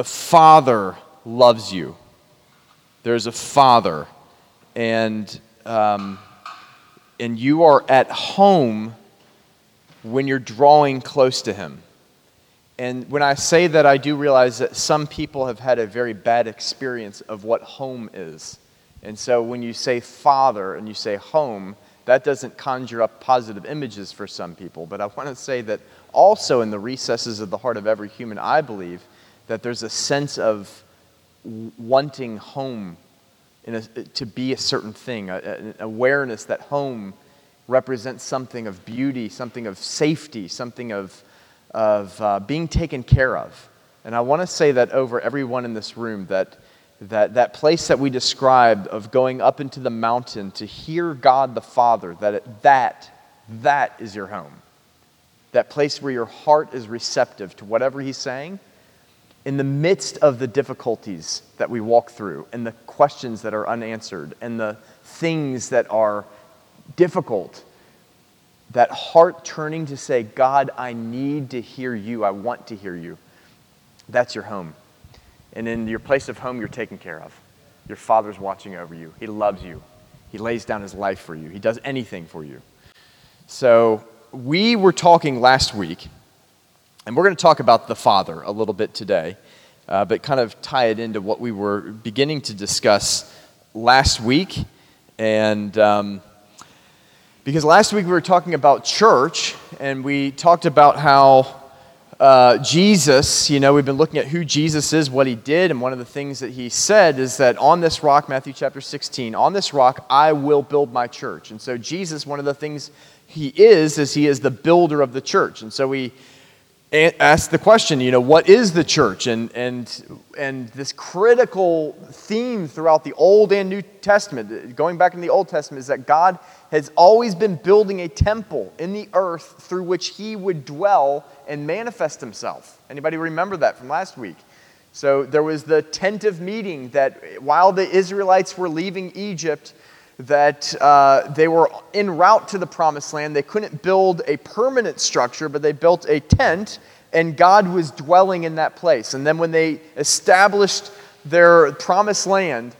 the Father loves you. There's a Father, and, um, and you are at home when you're drawing close to Him. And when I say that, I do realize that some people have had a very bad experience of what home is. And so when you say father and you say home, that doesn't conjure up positive images for some people. But I want to say that also in the recesses of the heart of every human, I believe that there's a sense of wanting home a, to be a certain thing, an awareness that home represents something of beauty, something of safety, something of of uh, being taken care of. And I want to say that over everyone in this room that, that that place that we described of going up into the mountain to hear God the Father, that it, that, that is your home. That place where your heart is receptive to whatever He's saying. In the midst of the difficulties that we walk through, and the questions that are unanswered, and the things that are difficult, that heart turning to say, God, I need to hear you. I want to hear you. That's your home. And in your place of home, you're taken care of. Your father's watching over you. He loves you. He lays down his life for you. He does anything for you. So, we were talking last week, and we're going to talk about the Father a little bit today, uh, but kind of tie it into what we were beginning to discuss last week. And um, because last week we were talking about church, and we talked about how uh, Jesus, you know, we've been looking at who Jesus is, what he did, and one of the things that he said is that on this rock, Matthew chapter 16, on this rock I will build my church. And so, Jesus, one of the things he is, is he is the builder of the church. And so, we ask the question, you know, what is the church? And, and, and this critical theme throughout the Old and New Testament, uh, going back in the Old Testament, is that God has always been building a temple in the earth through which he would dwell and manifest himself. Anybody remember that from last week? So there was the tent of meeting that while the Israelites were leaving Egypt, that uh, they were en route to the promised land. They couldn't build a permanent structure, but they built a tent, and God was dwelling in that place. And then when they established their promised land,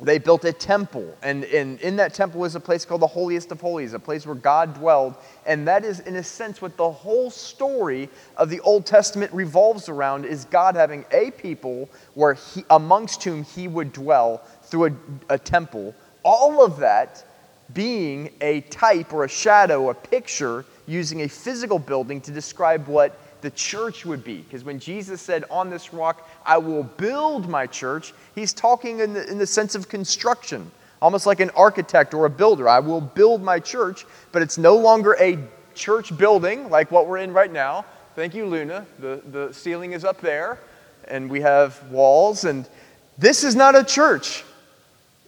they built a temple. And, in that temple was a place called the Holiest of Holies, a place where God dwelled. And that is, in a sense, what the whole story of the Old Testament revolves around is God having a people where he, amongst whom he would dwell through a, a temple. All of that being a type or a shadow, a picture, using a physical building to describe what the church would be. Because when Jesus said, On this rock I will build my church, he's talking in the, in the sense of construction, almost like an architect or a builder. I will build my church, but it's no longer a church building like what we're in right now. Thank you, Luna. The, the ceiling is up there, and we have walls, and this is not a church.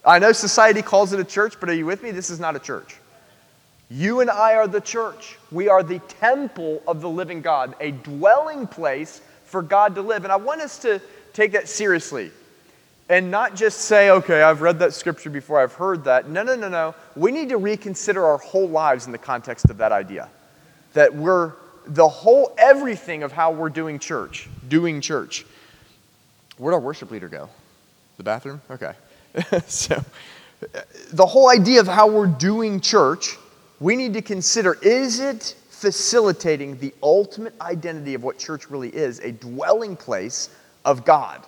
I know society calls it a church, but are you with me? This is not a church. You and I are the church. We are the temple of the living God, a dwelling place for God to live. And I want us to take that seriously and not just say, okay, I've read that scripture before, I've heard that. No, no, no, no. We need to reconsider our whole lives in the context of that idea. That we're the whole, everything of how we're doing church, doing church. Where'd our worship leader go? The bathroom? Okay. so, the whole idea of how we're doing church we need to consider is it facilitating the ultimate identity of what church really is a dwelling place of God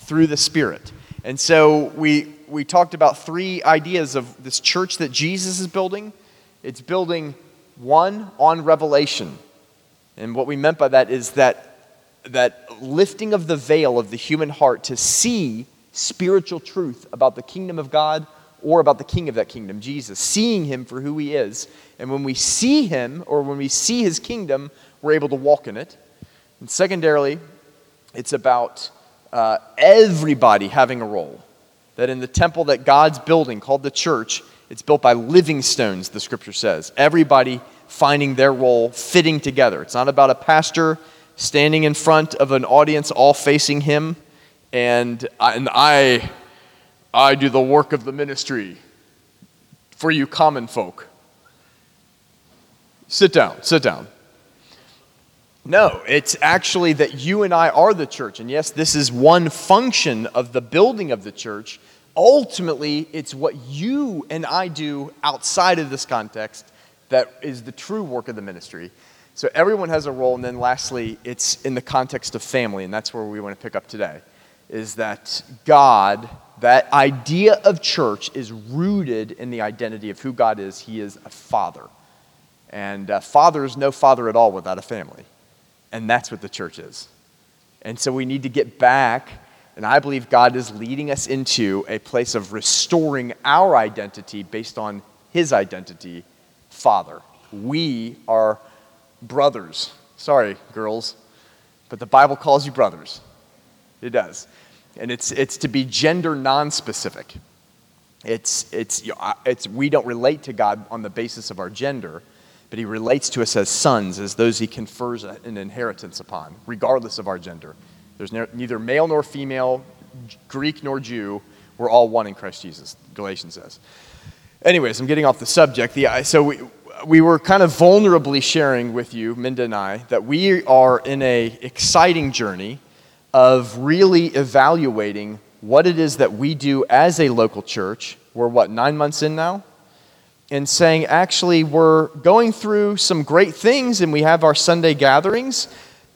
through the Spirit? And so we, we talked about three ideas of this church that Jesus is building. It's building one on revelation. And what we meant by that is that, that lifting of the veil of the human heart to see spiritual truth about the kingdom of God or about the king of that kingdom, Jesus, seeing him for who he is. And when we see him, or when we see his kingdom, we're able to walk in it. And secondarily, it's about uh, everybody having a role. That in the temple that God's building, called the church, it's built by living stones, the scripture says. Everybody finding their role, fitting together. It's not about a pastor standing in front of an audience all facing him and, and I I do the work of the ministry for you common folk. Sit down, sit down. No, it's actually that you and I are the church. And yes, this is one function of the building of the church. Ultimately, it's what you and I do outside of this context that is the true work of the ministry. So everyone has a role. And then lastly, it's in the context of family. And that's where we want to pick up today is that God, that idea of church is rooted in the identity of who God is. He is a father. And a father is no father at all without a family. And that's what the church is. And so we need to get back, and I believe God is leading us into a place of restoring our identity based on his identity, Father. We are brothers. Sorry, girls, but the Bible calls you brothers. It does. And it's, it's to be gender non-specific. It's, it's, it's, we don't relate to God on the basis of our gender but he relates to us as sons, as those he confers an inheritance upon, regardless of our gender. There's neither male nor female, Greek nor Jew. We're all one in Christ Jesus, Galatians says. Anyways, I'm getting off the subject. The, so we, we were kind of vulnerably sharing with you, Minda and I, that we are in a exciting journey of really evaluating what it is that we do as a local church. We're what, nine months in now? and saying, actually, we're going through some great things and we have our Sunday gatherings,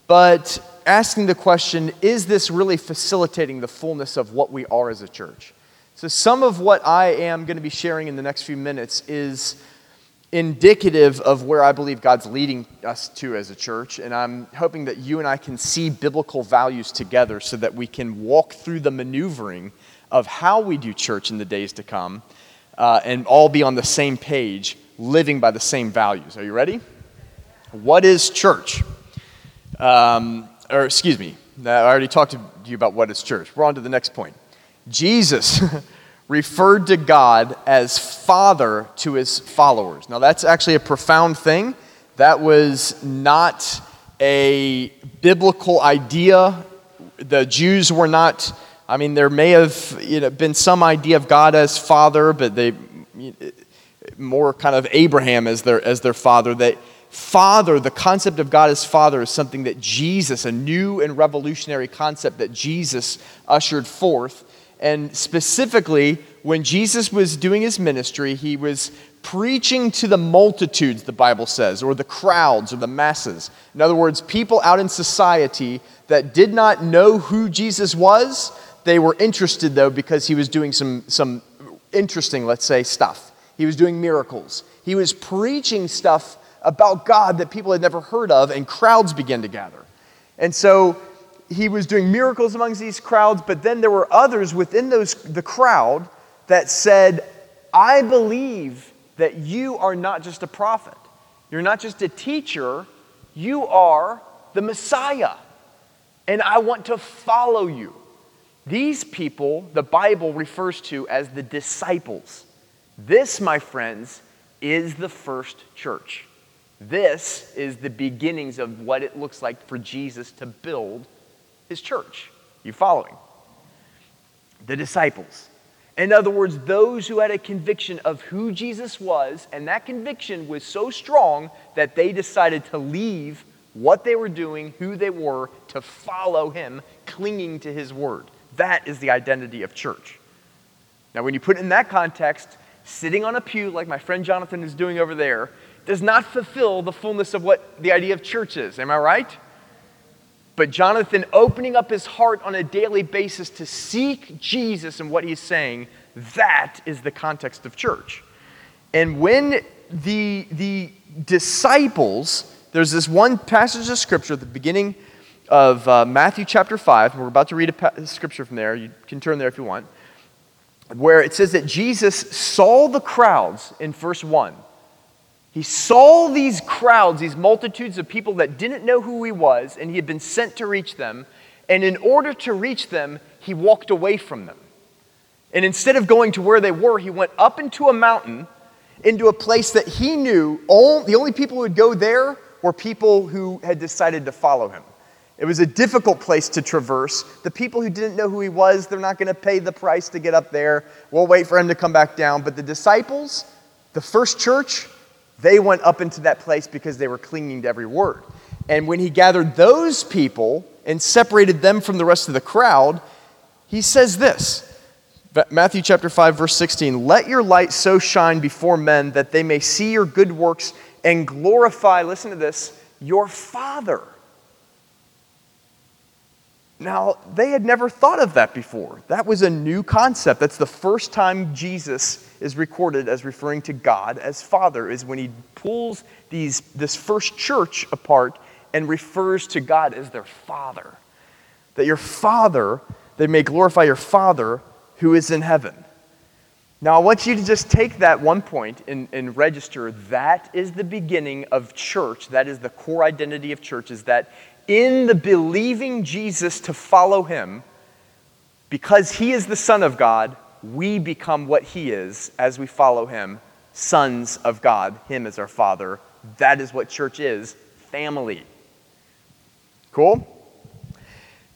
but asking the question, is this really facilitating the fullness of what we are as a church? So, some of what I am going to be sharing in the next few minutes is indicative of where I believe God's leading us to as a church. And I'm hoping that you and I can see biblical values together so that we can walk through the maneuvering of how we do church in the days to come uh, and all be on the same page, living by the same values. Are you ready? What is church? Um, or, excuse me, I already talked to you about what is church. We're on to the next point. Jesus referred to God as Father to his followers. Now, that's actually a profound thing. That was not a biblical idea. The Jews were not I mean, there may have you know, been some idea of God as father, but they more kind of Abraham as their, as their father. That father, the concept of God as father, is something that Jesus, a new and revolutionary concept that Jesus ushered forth. And specifically, when Jesus was doing his ministry, he was preaching to the multitudes, the Bible says, or the crowds or the masses. In other words, people out in society that did not know who Jesus was, they were interested, though, because he was doing some, some interesting, let's say, stuff. He was doing miracles. He was preaching stuff about God that people had never heard of, and crowds began to gather. And so he was doing miracles amongst these crowds, but then there were others within those, the crowd that said, I believe that you are not just a prophet, you're not just a teacher, you are the Messiah, and I want to follow you. These people, the Bible refers to as the disciples. This, my friends, is the first church. This is the beginnings of what it looks like for Jesus to build his church. You following? The disciples. In other words, those who had a conviction of who Jesus was, and that conviction was so strong that they decided to leave what they were doing, who they were, to follow him, clinging to his word. That is the identity of church. Now, when you put it in that context, sitting on a pew like my friend Jonathan is doing over there does not fulfill the fullness of what the idea of church is. Am I right? But Jonathan opening up his heart on a daily basis to seek Jesus and what he's saying, that is the context of church. And when the, the disciples, there's this one passage of scripture at the beginning of uh, Matthew chapter 5, and we're about to read a pa- scripture from there. You can turn there if you want, where it says that Jesus saw the crowds in verse 1. He saw these crowds, these multitudes of people that didn't know who he was, and he had been sent to reach them. And in order to reach them, he walked away from them. And instead of going to where they were, he went up into a mountain, into a place that he knew all, the only people who would go there were people who had decided to follow him. It was a difficult place to traverse. The people who didn't know who he was, they're not going to pay the price to get up there. We'll wait for him to come back down. But the disciples, the first church, they went up into that place because they were clinging to every word. And when he gathered those people and separated them from the rest of the crowd, he says this Matthew chapter 5, verse 16 Let your light so shine before men that they may see your good works and glorify, listen to this, your Father. Now, they had never thought of that before. That was a new concept. That's the first time Jesus is recorded as referring to God as Father, is when he pulls these, this first church apart and refers to God as their Father. That your Father, they may glorify your Father who is in heaven. Now, I want you to just take that one point and, and register that is the beginning of church. That is the core identity of church, is that in the believing Jesus to follow him, because he is the Son of God, we become what he is as we follow him sons of God, him as our Father. That is what church is family. Cool?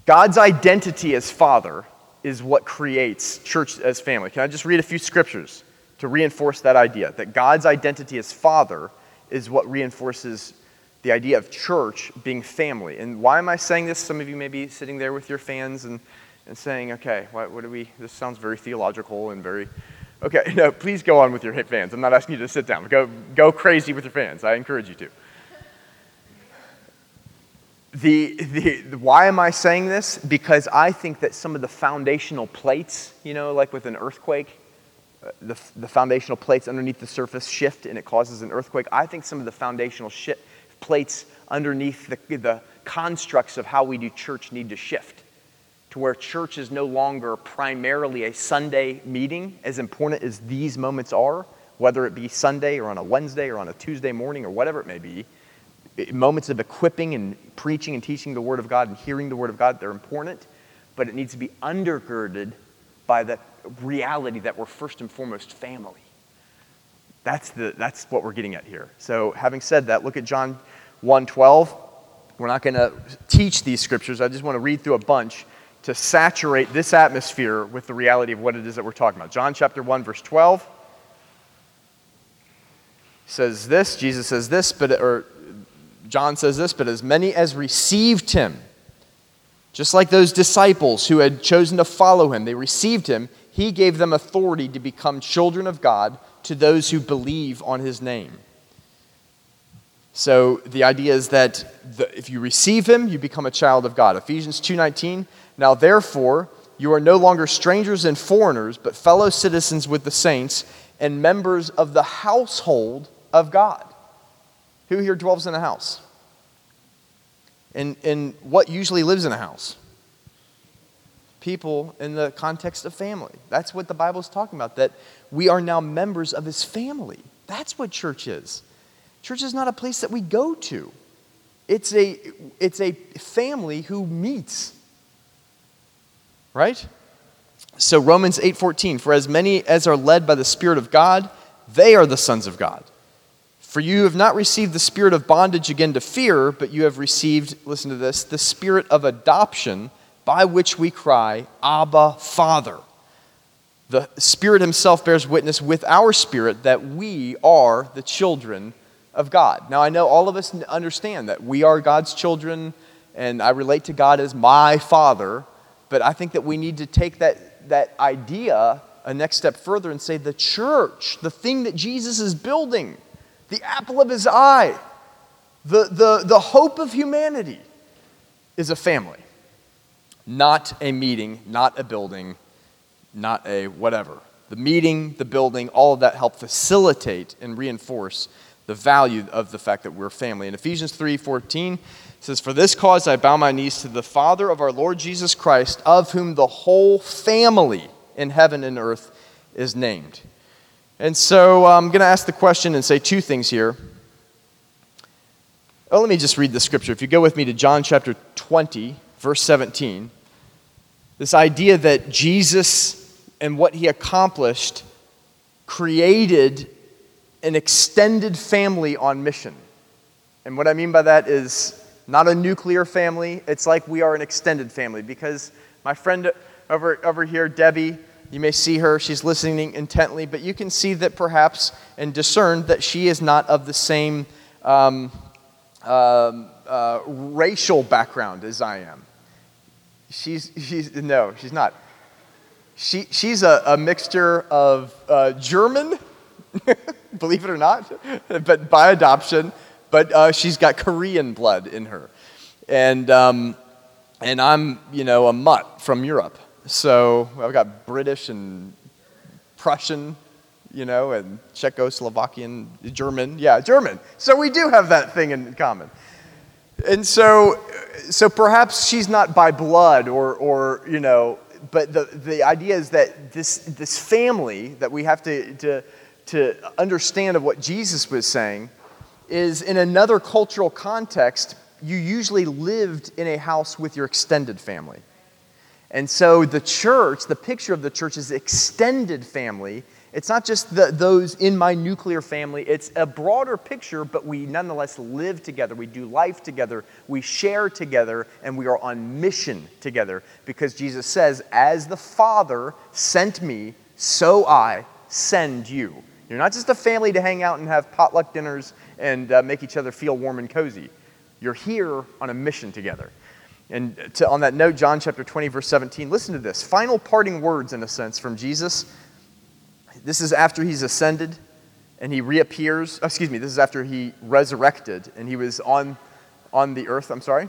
God's identity as Father is what creates church as family. Can I just read a few scriptures to reinforce that idea? That God's identity as Father is what reinforces the idea of church being family. And why am I saying this? Some of you may be sitting there with your fans and, and saying, okay, what, what do we, this sounds very theological and very, okay, no, please go on with your fans. I'm not asking you to sit down. Go, go crazy with your fans. I encourage you to. The, the, the, why am I saying this? Because I think that some of the foundational plates, you know, like with an earthquake, uh, the, the foundational plates underneath the surface shift and it causes an earthquake. I think some of the foundational shift plates underneath the, the constructs of how we do church need to shift to where church is no longer primarily a Sunday meeting, as important as these moments are, whether it be Sunday or on a Wednesday or on a Tuesday morning or whatever it may be. Moments of equipping and preaching and teaching the Word of God and hearing the Word of God, they're important, but it needs to be undergirded by the reality that we're first and foremost family. That's, the, that's what we're getting at here. So, having said that, look at John 1:12. We're not going to teach these scriptures. I just want to read through a bunch to saturate this atmosphere with the reality of what it is that we're talking about. John chapter 1 verse 12 says this, Jesus says this, but or John says this, but as many as received him, just like those disciples who had chosen to follow him, they received him, he gave them authority to become children of God to those who believe on his name. So the idea is that the, if you receive him, you become a child of God. Ephesians 2:19. Now therefore, you are no longer strangers and foreigners, but fellow citizens with the saints and members of the household of God. Who here dwells in a house? And, and what usually lives in a house? people in the context of family. That's what the Bible is talking about, that we are now members of his family. That's what church is. Church is not a place that we go to. It's a, it's a family who meets. Right? So Romans 8:14, for as many as are led by the Spirit of God, they are the sons of God. For you have not received the spirit of bondage again to fear, but you have received, listen to this, the spirit of adoption by which we cry, Abba, Father. The Spirit Himself bears witness with our spirit that we are the children of God. Now, I know all of us understand that we are God's children, and I relate to God as my Father, but I think that we need to take that, that idea a next step further and say the church, the thing that Jesus is building, the apple of His eye, the, the, the hope of humanity, is a family not a meeting, not a building, not a whatever. The meeting, the building, all of that help facilitate and reinforce the value of the fact that we're family. In Ephesians 3:14 says, "For this cause I bow my knees to the Father of our Lord Jesus Christ, of whom the whole family in heaven and earth is named." And so uh, I'm going to ask the question and say two things here. Oh, let me just read the scripture. If you go with me to John chapter 20, verse 17. This idea that Jesus and what he accomplished created an extended family on mission. And what I mean by that is not a nuclear family, it's like we are an extended family because my friend over, over here, Debbie, you may see her, she's listening intently, but you can see that perhaps and discern that she is not of the same um, um, uh, racial background as I am. She's, she's no, she's not. She, she's a, a mixture of uh, German, believe it or not, but by adoption, but uh, she's got Korean blood in her. And, um, and I'm, you know, a mutt from Europe. So I've got British and Prussian, you know, and Czechoslovakian, German. Yeah, German. So we do have that thing in common. And so, so perhaps she's not by blood or, or you know, but the, the idea is that this, this family that we have to, to, to understand of what Jesus was saying is in another cultural context, you usually lived in a house with your extended family. And so the church, the picture of the church is extended family. It's not just the, those in my nuclear family, it's a broader picture, but we nonetheless live together. We do life together. We share together, and we are on mission together because Jesus says, As the Father sent me, so I send you. You're not just a family to hang out and have potluck dinners and uh, make each other feel warm and cozy. You're here on a mission together. And to, on that note, John chapter 20, verse 17, listen to this. Final parting words, in a sense, from Jesus. This is after he's ascended and he reappears. Excuse me, this is after he resurrected and he was on, on the earth. I'm sorry.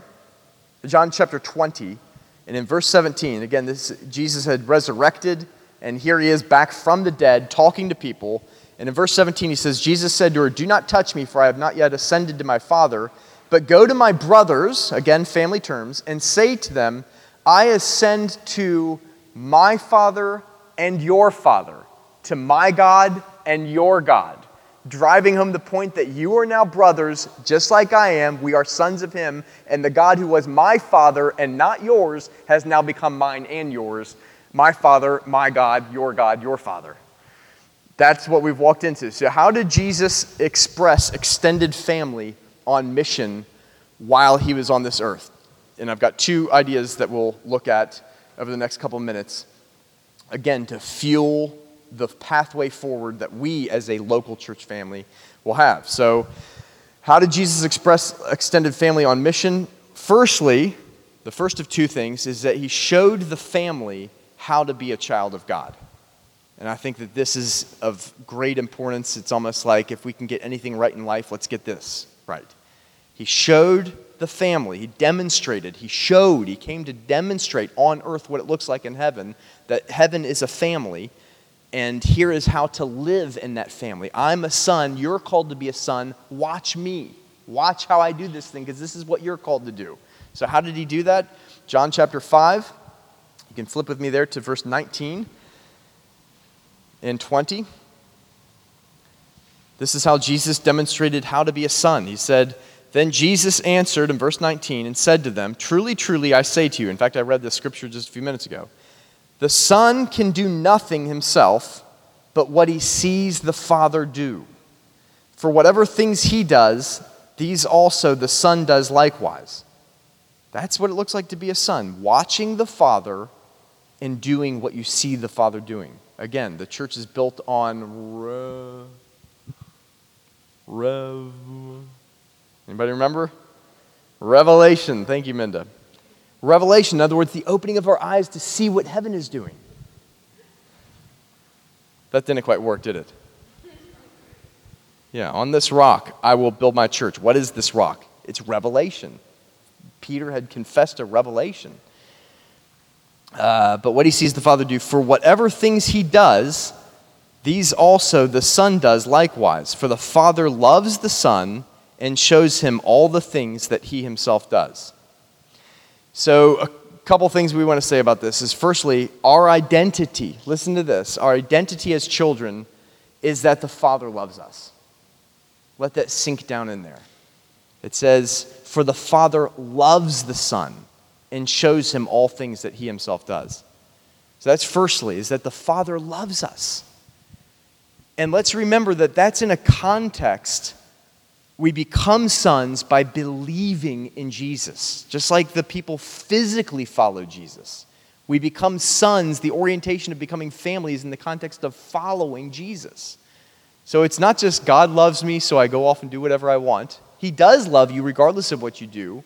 John chapter 20. And in verse 17, again, this, Jesus had resurrected, and here he is back from the dead talking to people. And in verse 17, he says, Jesus said to her, Do not touch me, for I have not yet ascended to my Father. But go to my brothers, again, family terms, and say to them, I ascend to my Father and your Father, to my God and your God. Driving home the point that you are now brothers, just like I am. We are sons of Him, and the God who was my Father and not yours has now become mine and yours. My Father, my God, your God, your Father. That's what we've walked into. So, how did Jesus express extended family on mission while he was on this earth. And I've got two ideas that we'll look at over the next couple of minutes. Again, to fuel the pathway forward that we as a local church family will have. So, how did Jesus express extended family on mission? Firstly, the first of two things is that he showed the family how to be a child of God. And I think that this is of great importance. It's almost like if we can get anything right in life, let's get this right. He showed the family, he demonstrated, he showed, he came to demonstrate on earth what it looks like in heaven, that heaven is a family, and here is how to live in that family. I'm a son, you're called to be a son. Watch me. Watch how I do this thing, because this is what you're called to do. So, how did he do that? John chapter 5. You can flip with me there to verse 19 and 20. This is how Jesus demonstrated how to be a son. He said, then Jesus answered in verse 19 and said to them, Truly, truly, I say to you, in fact, I read this scripture just a few minutes ago, the Son can do nothing himself but what he sees the Father do. For whatever things he does, these also the Son does likewise. That's what it looks like to be a son, watching the Father and doing what you see the Father doing. Again, the church is built on rev, Anybody remember? Revelation. Thank you, Minda. Revelation, in other words, the opening of our eyes to see what heaven is doing. That didn't quite work, did it? Yeah, on this rock I will build my church. What is this rock? It's revelation. Peter had confessed a revelation. Uh, but what he sees the Father do, for whatever things he does, these also the Son does likewise. For the Father loves the Son and shows him all the things that he himself does. So, a couple things we want to say about this is firstly, our identity, listen to this, our identity as children is that the Father loves us. Let that sink down in there. It says, For the Father loves the Son and shows him all things that he himself does. So that's firstly, is that the Father loves us. And let's remember that that's in a context we become sons by believing in Jesus, just like the people physically follow Jesus. We become sons, the orientation of becoming families in the context of following Jesus. So it's not just God loves me, so I go off and do whatever I want. He does love you regardless of what you do.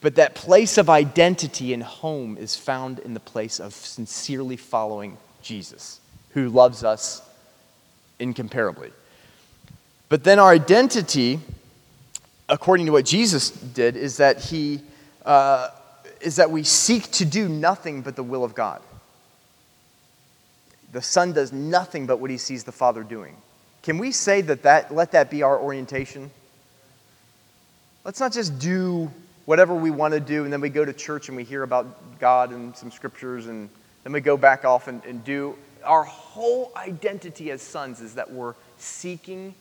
But that place of identity and home is found in the place of sincerely following Jesus, who loves us incomparably. But then our identity, according to what Jesus did, is that he uh, is that we seek to do nothing but the will of God. The Son does nothing but what he sees the Father doing. Can we say that, that let that be our orientation? Let's not just do whatever we want to do and then we go to church and we hear about God and some scriptures and then we go back off and, and do. Our whole identity as sons is that we're seeking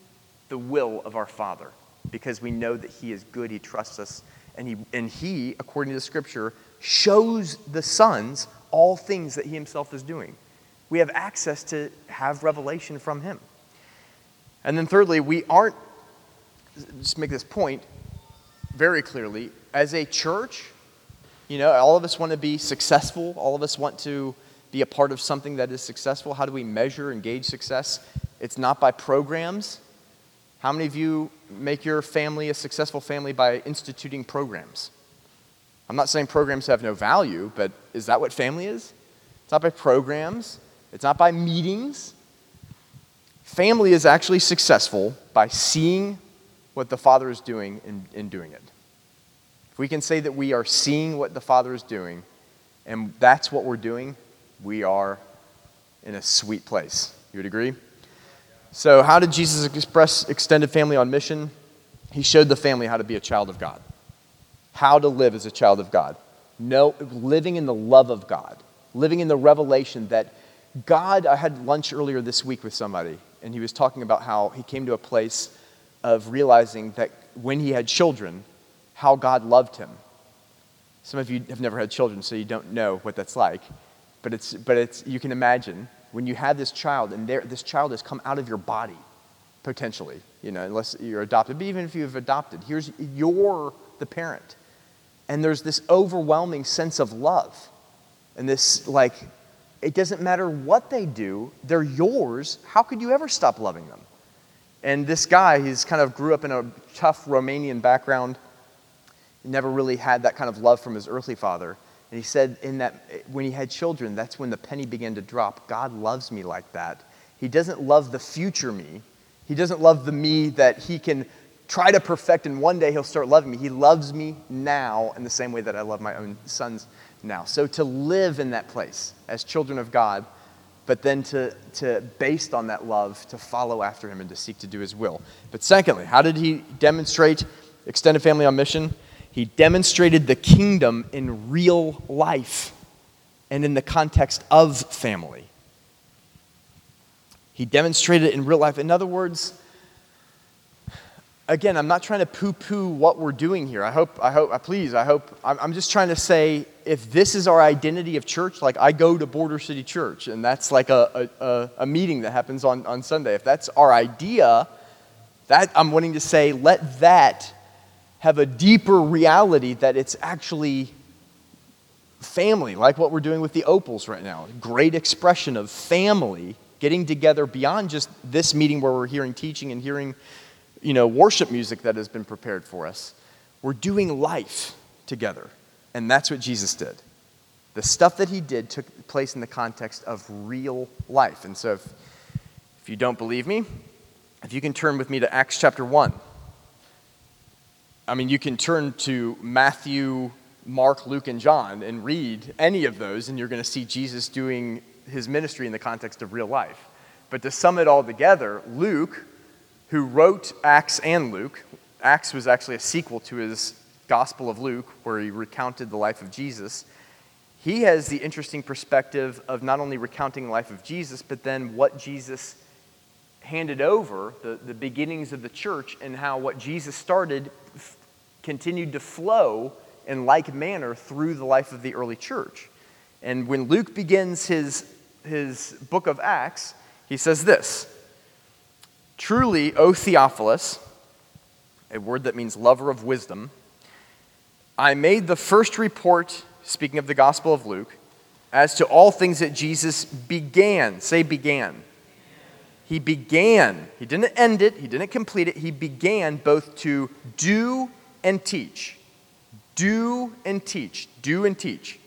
the will of our Father because we know that He is good, He trusts us, and He, and he according to the scripture, shows the sons all things that He Himself is doing. We have access to have revelation from Him. And then, thirdly, we aren't, just make this point very clearly, as a church, you know, all of us want to be successful, all of us want to be a part of something that is successful. How do we measure and gauge success? It's not by programs. How many of you make your family a successful family by instituting programs? I'm not saying programs have no value, but is that what family is? It's not by programs, it's not by meetings. Family is actually successful by seeing what the Father is doing and, in doing it. If we can say that we are seeing what the Father is doing, and that's what we're doing, we are in a sweet place. You would agree? So, how did Jesus express extended family on mission? He showed the family how to be a child of God, how to live as a child of God. No, living in the love of God, living in the revelation that God, I had lunch earlier this week with somebody, and he was talking about how he came to a place of realizing that when he had children, how God loved him. Some of you have never had children, so you don't know what that's like. But, it's, but it's, you can imagine when you have this child, and this child has come out of your body, potentially, you know, unless you're adopted. But even if you've adopted, here's you're the parent. And there's this overwhelming sense of love. And this, like, it doesn't matter what they do, they're yours. How could you ever stop loving them? And this guy, he's kind of grew up in a tough Romanian background, never really had that kind of love from his earthly father. And he said, in that, when he had children, that's when the penny began to drop. God loves me like that. He doesn't love the future me. He doesn't love the me that he can try to perfect and one day he'll start loving me. He loves me now in the same way that I love my own sons now. So to live in that place as children of God, but then to, to based on that love, to follow after him and to seek to do his will. But secondly, how did he demonstrate extended family on mission? He demonstrated the kingdom in real life and in the context of family. He demonstrated it in real life. In other words, again, I'm not trying to poo poo what we're doing here. I hope, I hope, please, I hope, I'm just trying to say if this is our identity of church, like I go to Border City Church and that's like a, a, a meeting that happens on, on Sunday, if that's our idea, that I'm wanting to say, let that have a deeper reality that it's actually family, like what we're doing with the Opals right now. Great expression of family getting together beyond just this meeting where we're hearing teaching and hearing you know, worship music that has been prepared for us. We're doing life together. And that's what Jesus did. The stuff that he did took place in the context of real life. And so, if, if you don't believe me, if you can turn with me to Acts chapter 1. I mean, you can turn to Matthew, Mark, Luke, and John and read any of those, and you're going to see Jesus doing his ministry in the context of real life. But to sum it all together, Luke who wrote Acts and Luke. Acts was actually a sequel to his Gospel of Luke, where he recounted the life of Jesus. He has the interesting perspective of not only recounting the life of Jesus, but then what Jesus handed over, the, the beginnings of the church, and how what Jesus started f- continued to flow in like manner through the life of the early church. And when Luke begins his, his book of Acts, he says this Truly, O Theophilus, a word that means lover of wisdom, I made the first report, speaking of the Gospel of Luke, as to all things that Jesus began. Say, began. He began, he didn't end it, he didn't complete it, he began both to do and teach. Do and teach. Do and teach.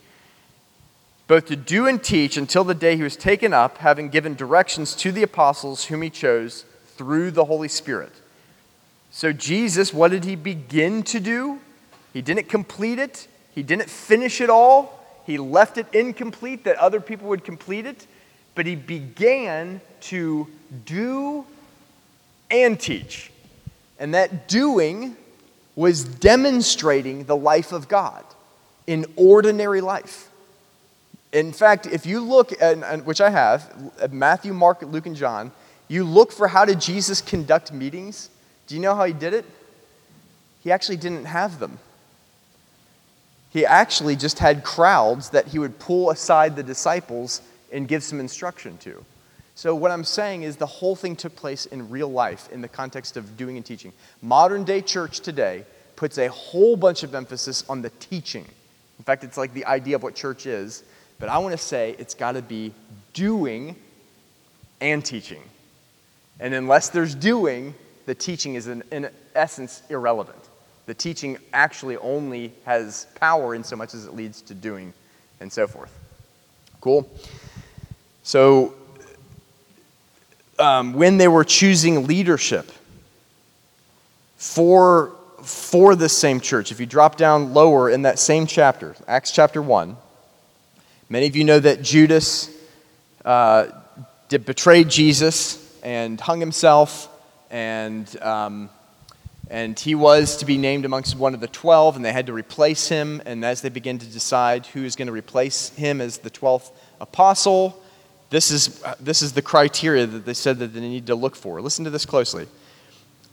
Both to do and teach until the day he was taken up, having given directions to the apostles whom he chose through the Holy Spirit. So, Jesus, what did he begin to do? He didn't complete it, he didn't finish it all, he left it incomplete that other people would complete it, but he began to do and teach. And that doing was demonstrating the life of God in ordinary life. In fact, if you look at, which I have, at Matthew, Mark, Luke, and John, you look for how did Jesus conduct meetings. Do you know how he did it? He actually didn't have them. He actually just had crowds that he would pull aside the disciples and give some instruction to. So, what I'm saying is the whole thing took place in real life in the context of doing and teaching. Modern day church today puts a whole bunch of emphasis on the teaching. In fact, it's like the idea of what church is. But I want to say it's got to be doing and teaching. And unless there's doing, the teaching is in, in essence irrelevant. The teaching actually only has power in so much as it leads to doing and so forth. Cool? So, um, when they were choosing leadership for, for this same church, if you drop down lower in that same chapter, Acts chapter 1, many of you know that Judas uh, did, betrayed Jesus and hung himself, and, um, and he was to be named amongst one of the 12, and they had to replace him. And as they begin to decide who is going to replace him as the 12th apostle, this is, this is the criteria that they said that they need to look for. Listen to this closely.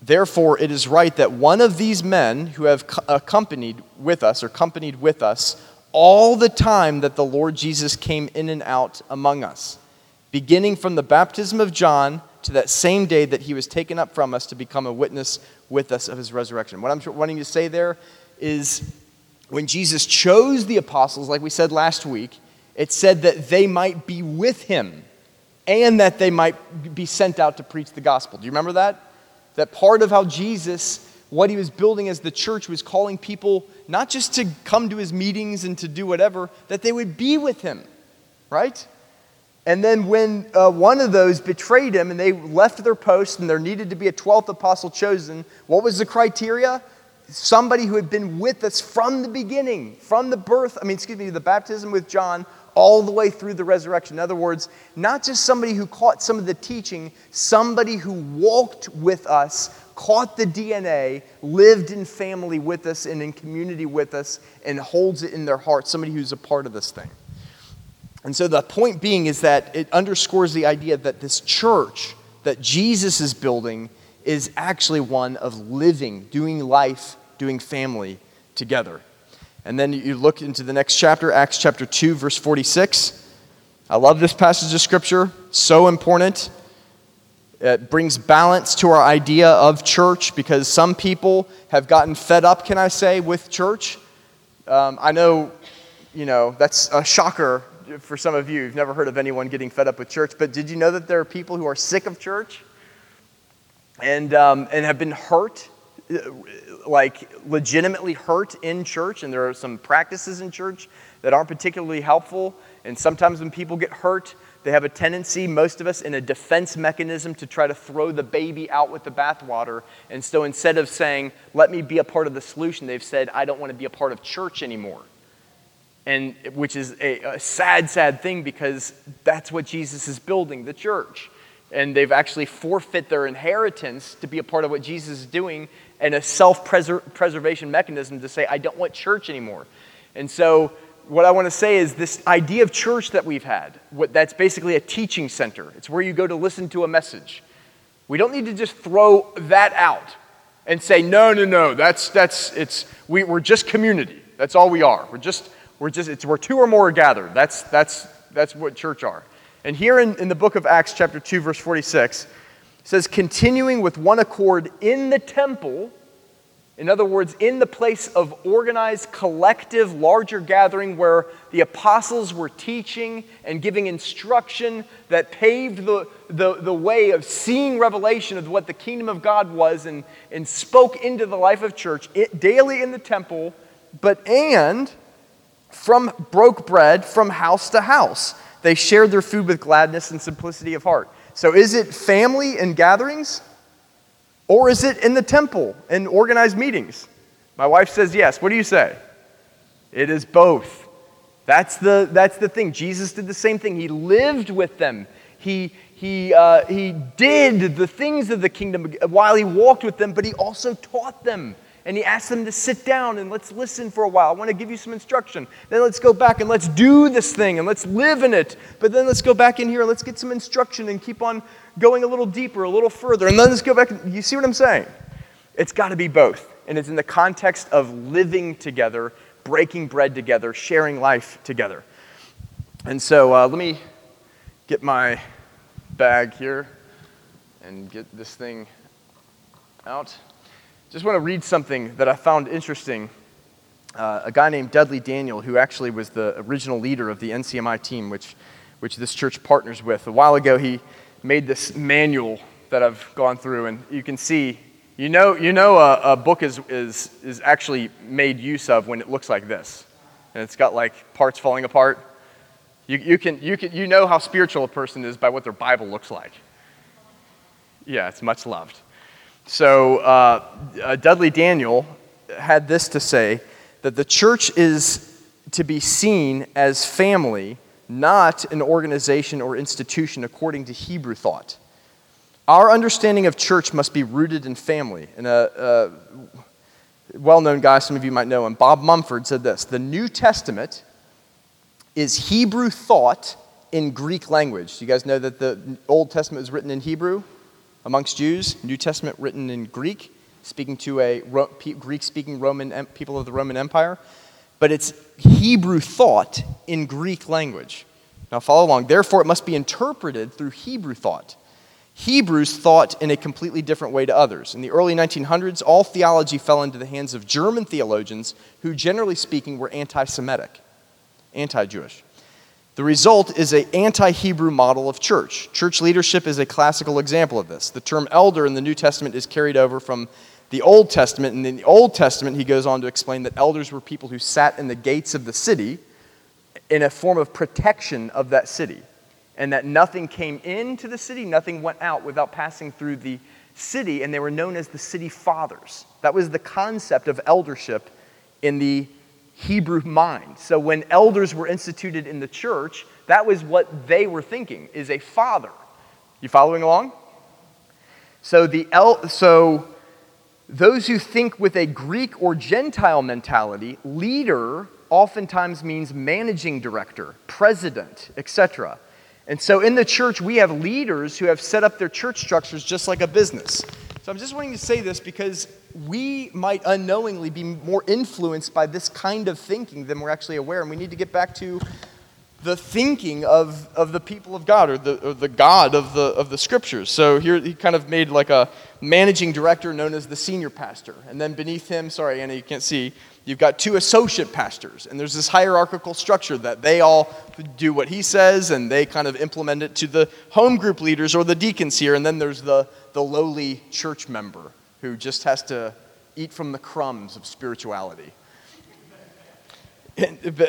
Therefore, it is right that one of these men who have accompanied with us, or accompanied with us, all the time that the Lord Jesus came in and out among us, beginning from the baptism of John to that same day that he was taken up from us to become a witness with us of his resurrection. What I'm wanting to say there is when Jesus chose the apostles, like we said last week, it said that they might be with him and that they might be sent out to preach the gospel. Do you remember that? That part of how Jesus, what he was building as the church, was calling people not just to come to his meetings and to do whatever, that they would be with him, right? And then when uh, one of those betrayed him and they left their post and there needed to be a 12th apostle chosen, what was the criteria? Somebody who had been with us from the beginning, from the birth, I mean, excuse me, the baptism with John all the way through the resurrection. In other words, not just somebody who caught some of the teaching, somebody who walked with us, caught the DNA, lived in family with us and in community with us, and holds it in their heart, somebody who's a part of this thing. And so the point being is that it underscores the idea that this church that Jesus is building is actually one of living, doing life, doing family together. And then you look into the next chapter, Acts chapter 2, verse 46. I love this passage of scripture, so important. It brings balance to our idea of church because some people have gotten fed up, can I say, with church. Um, I know, you know, that's a shocker for some of you. You've never heard of anyone getting fed up with church, but did you know that there are people who are sick of church and, um, and have been hurt like legitimately hurt in church, and there are some practices in church that aren't particularly helpful. And sometimes when people get hurt, they have a tendency, most of us, in a defense mechanism to try to throw the baby out with the bathwater. And so instead of saying, let me be a part of the solution, they've said, I don't want to be a part of church anymore. And which is a, a sad, sad thing because that's what Jesus is building the church and they've actually forfeit their inheritance to be a part of what Jesus is doing and a self preservation mechanism to say, I don't want church anymore. And so, what I want to say is this idea of church that we've had, what, that's basically a teaching center. It's where you go to listen to a message. We don't need to just throw that out and say, no, no, no, that's, that's, it's, we, we're just community. That's all we are. We're just, we're just, it's where two or more are gathered. That's, that's, that's what church are. And here in, in the book of Acts, chapter 2, verse 46, says, continuing with one accord in the temple, In other words, in the place of organized, collective, larger gathering where the apostles were teaching and giving instruction that paved the, the, the way of seeing revelation of what the kingdom of God was and, and spoke into the life of church it, daily in the temple, but and from broke bread from house to house. They shared their food with gladness and simplicity of heart. So is it family and gatherings? Or is it in the temple and organized meetings? My wife says yes. What do you say? It is both. That's the, that's the thing. Jesus did the same thing. He lived with them. He, he, uh, he did the things of the kingdom while he walked with them, but he also taught them. And he asked them to sit down and let's listen for a while. I want to give you some instruction. Then let's go back and let's do this thing and let's live in it. But then let's go back in here and let's get some instruction and keep on going a little deeper, a little further. And then let's go back. You see what I'm saying? It's got to be both. And it's in the context of living together, breaking bread together, sharing life together. And so uh, let me get my bag here and get this thing out. Just want to read something that I found interesting. Uh, a guy named Dudley Daniel, who actually was the original leader of the NCMI team, which, which this church partners with. A while ago, he, made this manual that I've gone through, and you can see, you know, you know a, a book is, is, is actually made use of when it looks like this. And it's got like parts falling apart. You, you, can, you, can, you know how spiritual a person is by what their Bible looks like. Yeah, it's much loved. So, uh, uh, Dudley Daniel had this to say that the church is to be seen as family not an organization or institution according to Hebrew thought. Our understanding of church must be rooted in family. And a, a well known guy, some of you might know him, Bob Mumford, said this The New Testament is Hebrew thought in Greek language. Do you guys know that the Old Testament was written in Hebrew amongst Jews? New Testament written in Greek, speaking to a Greek speaking Roman people of the Roman Empire but it's Hebrew thought in Greek language. Now, follow along. Therefore, it must be interpreted through Hebrew thought. Hebrews thought in a completely different way to others. In the early 1900s, all theology fell into the hands of German theologians who, generally speaking, were anti Semitic, anti Jewish. The result is an anti Hebrew model of church. Church leadership is a classical example of this. The term elder in the New Testament is carried over from the Old Testament. And in the Old Testament, he goes on to explain that elders were people who sat in the gates of the city in a form of protection of that city. And that nothing came into the city, nothing went out without passing through the city, and they were known as the city fathers. That was the concept of eldership in the Hebrew mind. So when elders were instituted in the church, that was what they were thinking is a father. You following along? So the el- so those who think with a Greek or Gentile mentality, leader oftentimes means managing director, president, etc. And so in the church, we have leaders who have set up their church structures just like a business. So I'm just wanting to say this because we might unknowingly be more influenced by this kind of thinking than we're actually aware. And we need to get back to the thinking of, of the people of God or the, or the God of the, of the scriptures. So here he kind of made like a managing director known as the senior pastor. And then beneath him, sorry, Anna, you can't see, you've got two associate pastors. And there's this hierarchical structure that they all do what he says and they kind of implement it to the home group leaders or the deacons here. And then there's the, the lowly church member who just has to eat from the crumbs of spirituality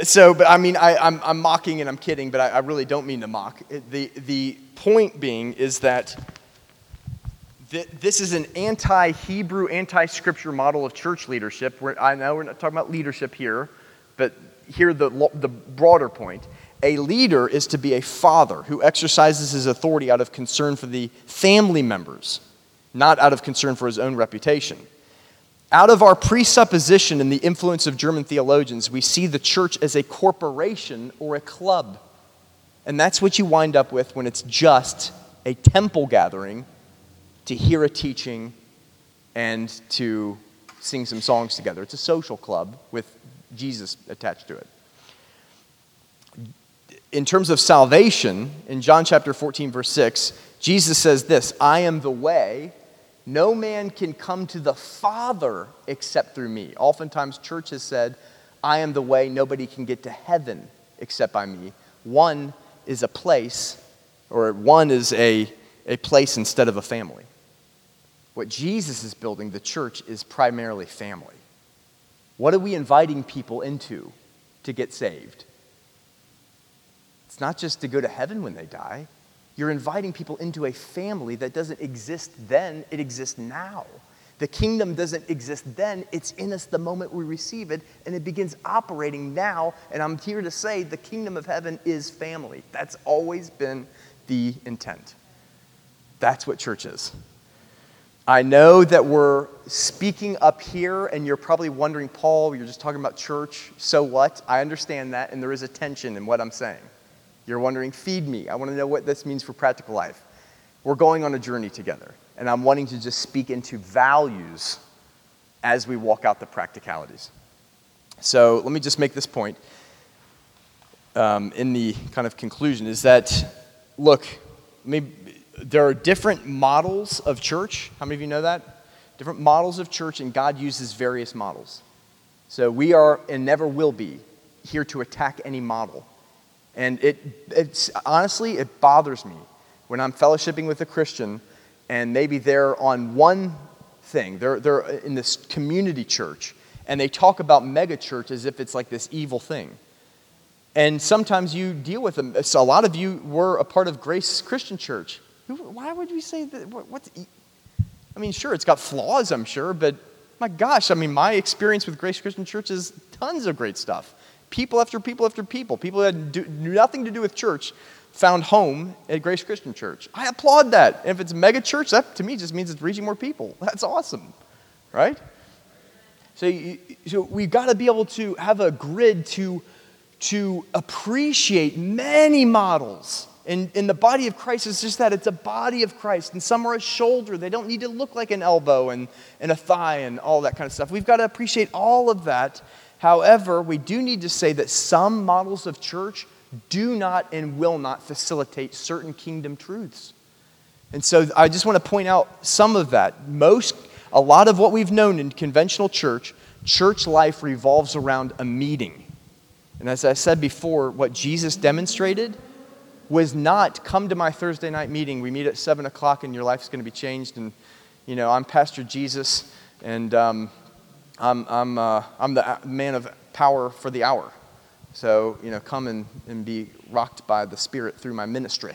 so, but I mean, I, am I'm, I'm mocking and I'm kidding, but I, I really don't mean to mock. The, the point being is that th- this is an anti Hebrew, anti scripture model of church leadership. We're, I know we're not talking about leadership here, but here the, the broader point. A leader is to be a father who exercises his authority out of concern for the family members, not out of concern for his own reputation. Out of our presupposition and the influence of German theologians, we see the church as a corporation or a club. And that's what you wind up with when it's just a temple gathering to hear a teaching and to sing some songs together. It's a social club with Jesus attached to it. In terms of salvation, in John chapter 14, verse 6, Jesus says this I am the way, No man can come to the Father except through me. Oftentimes, church has said, I am the way, nobody can get to heaven except by me. One is a place, or one is a, a place instead of a family. What Jesus is building, the church, is primarily family. What are we inviting people into to get saved? It's not just to go to heaven when they die. You're inviting people into a family that doesn't exist then, it exists now. The kingdom doesn't exist then, it's in us the moment we receive it, and it begins operating now. And I'm here to say the kingdom of heaven is family. That's always been the intent. That's what church is. I know that we're speaking up here, and you're probably wondering, Paul, you're just talking about church. So what? I understand that, and there is a tension in what I'm saying. You're wondering, feed me. I want to know what this means for practical life. We're going on a journey together, and I'm wanting to just speak into values as we walk out the practicalities. So let me just make this point um, in the kind of conclusion is that, look, maybe there are different models of church. How many of you know that? Different models of church, and God uses various models. So we are and never will be here to attack any model. And it, it's, honestly, it bothers me when I'm fellowshipping with a Christian and maybe they're on one thing, they're, they're in this community church, and they talk about megachurch as if it's like this evil thing. And sometimes you deal with them. So a lot of you were a part of Grace Christian Church. Why would we say that? What's, I mean, sure, it's got flaws, I'm sure, but my gosh, I mean, my experience with Grace Christian Church is tons of great stuff people after people after people, people that do, nothing to do with church, found home at Grace Christian Church. I applaud that. And if it's a mega church, that to me just means it's reaching more people. That's awesome, right? So, you, so we've got to be able to have a grid to, to appreciate many models. In, in the body of Christ, it's just that it's a body of Christ, and some are a shoulder. They don't need to look like an elbow and, and a thigh and all that kind of stuff. We've got to appreciate all of that However, we do need to say that some models of church do not and will not facilitate certain kingdom truths. And so I just want to point out some of that. Most, a lot of what we've known in conventional church, church life revolves around a meeting. And as I said before, what Jesus demonstrated was not come to my Thursday night meeting. We meet at 7 o'clock and your life's going to be changed. And, you know, I'm Pastor Jesus and um, I'm, I'm, uh, I'm the man of power for the hour. So, you know, come and, and be rocked by the Spirit through my ministry.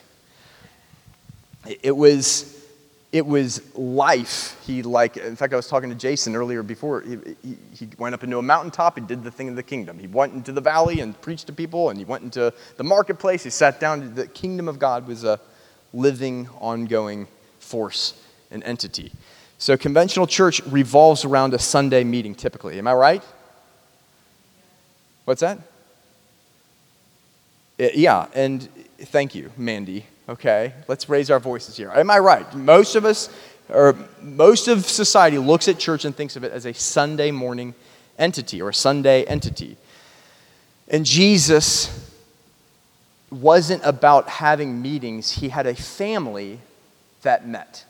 It, it was, it was life. He like, in fact, I was talking to Jason earlier before. He, he, he, went up into a mountaintop. He did the thing of the kingdom. He went into the valley and preached to people, and he went into the marketplace. He sat down. The kingdom of God was a living, ongoing force and entity. So, conventional church revolves around a Sunday meeting typically. Am I right? What's that? Yeah, and thank you, Mandy. Okay, let's raise our voices here. Am I right? Most of us, or most of society, looks at church and thinks of it as a Sunday morning entity or a Sunday entity. And Jesus wasn't about having meetings, he had a family that met.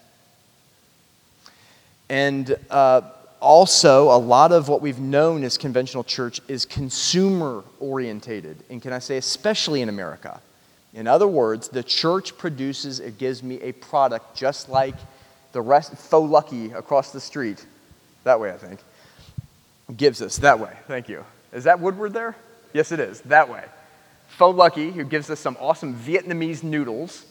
And uh, also, a lot of what we've known as conventional church is consumer orientated. And can I say, especially in America? In other words, the church produces, it gives me a product just like the rest, Pho Lucky across the street. That way, I think. Gives us, that way. Thank you. Is that Woodward there? Yes, it is. That way. Pho Lucky, who gives us some awesome Vietnamese noodles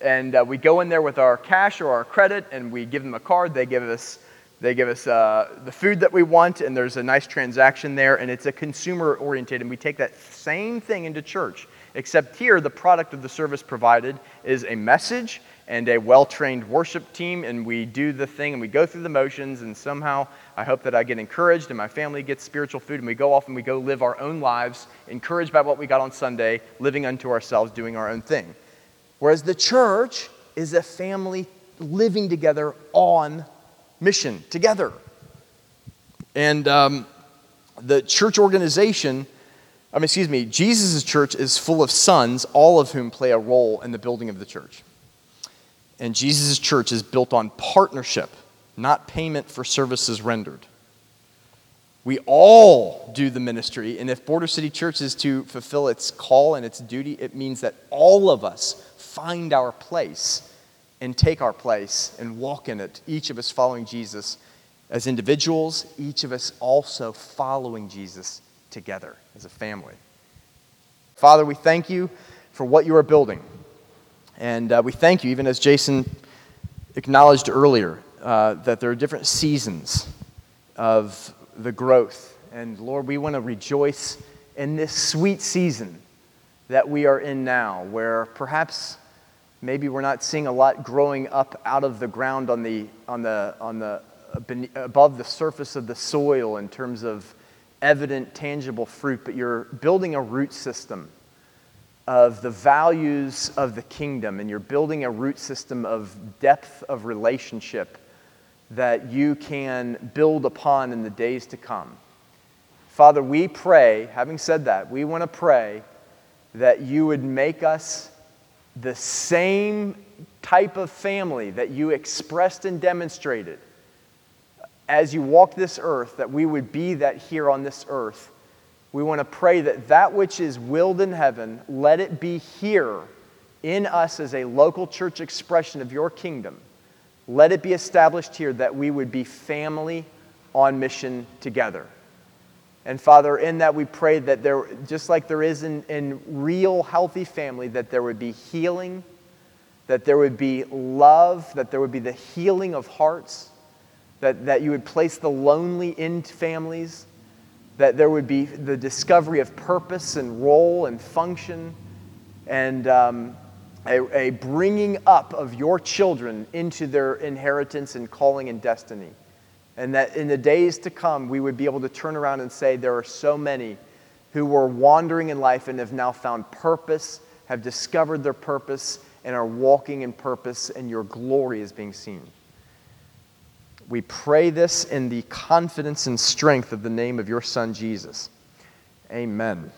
and uh, we go in there with our cash or our credit and we give them a card. They give us they give us uh, the food that we want and there's a nice transaction there and it's a consumer oriented and we take that same thing into church except here the product of the service provided is a message and a well-trained worship team and we do the thing and we go through the motions and somehow i hope that i get encouraged and my family gets spiritual food and we go off and we go live our own lives encouraged by what we got on sunday living unto ourselves doing our own thing Whereas the church is a family living together on mission together. And um, the church organization, I mean, excuse me, Jesus' church is full of sons, all of whom play a role in the building of the church. And Jesus' church is built on partnership, not payment for services rendered. We all do the ministry, and if Border City Church is to fulfill its call and its duty, it means that all of us find our place and take our place and walk in it, each of us following Jesus as individuals, each of us also following Jesus together as a family. Father, we thank you for what you are building. And uh, we thank you, even as Jason acknowledged earlier, uh, that there are different seasons of the growth. And Lord, we want to rejoice in this sweet season that we are in now, where perhaps maybe we're not seeing a lot growing up out of the ground on the, on the, on the, above the surface of the soil in terms of evident, tangible fruit, but you're building a root system of the values of the kingdom, and you're building a root system of depth of relationship that you can build upon in the days to come. Father, we pray, having said that, we want to pray that you would make us the same type of family that you expressed and demonstrated as you walk this earth, that we would be that here on this earth. We want to pray that that which is willed in heaven, let it be here in us as a local church expression of your kingdom. Let it be established here that we would be family on mission together. And Father, in that we pray that there, just like there is in, in real healthy family, that there would be healing, that there would be love, that there would be the healing of hearts that, that you would place the lonely in families, that there would be the discovery of purpose and role and function, and um, a, a bringing up of your children into their inheritance and calling and destiny. And that in the days to come, we would be able to turn around and say, There are so many who were wandering in life and have now found purpose, have discovered their purpose, and are walking in purpose, and your glory is being seen. We pray this in the confidence and strength of the name of your Son, Jesus. Amen.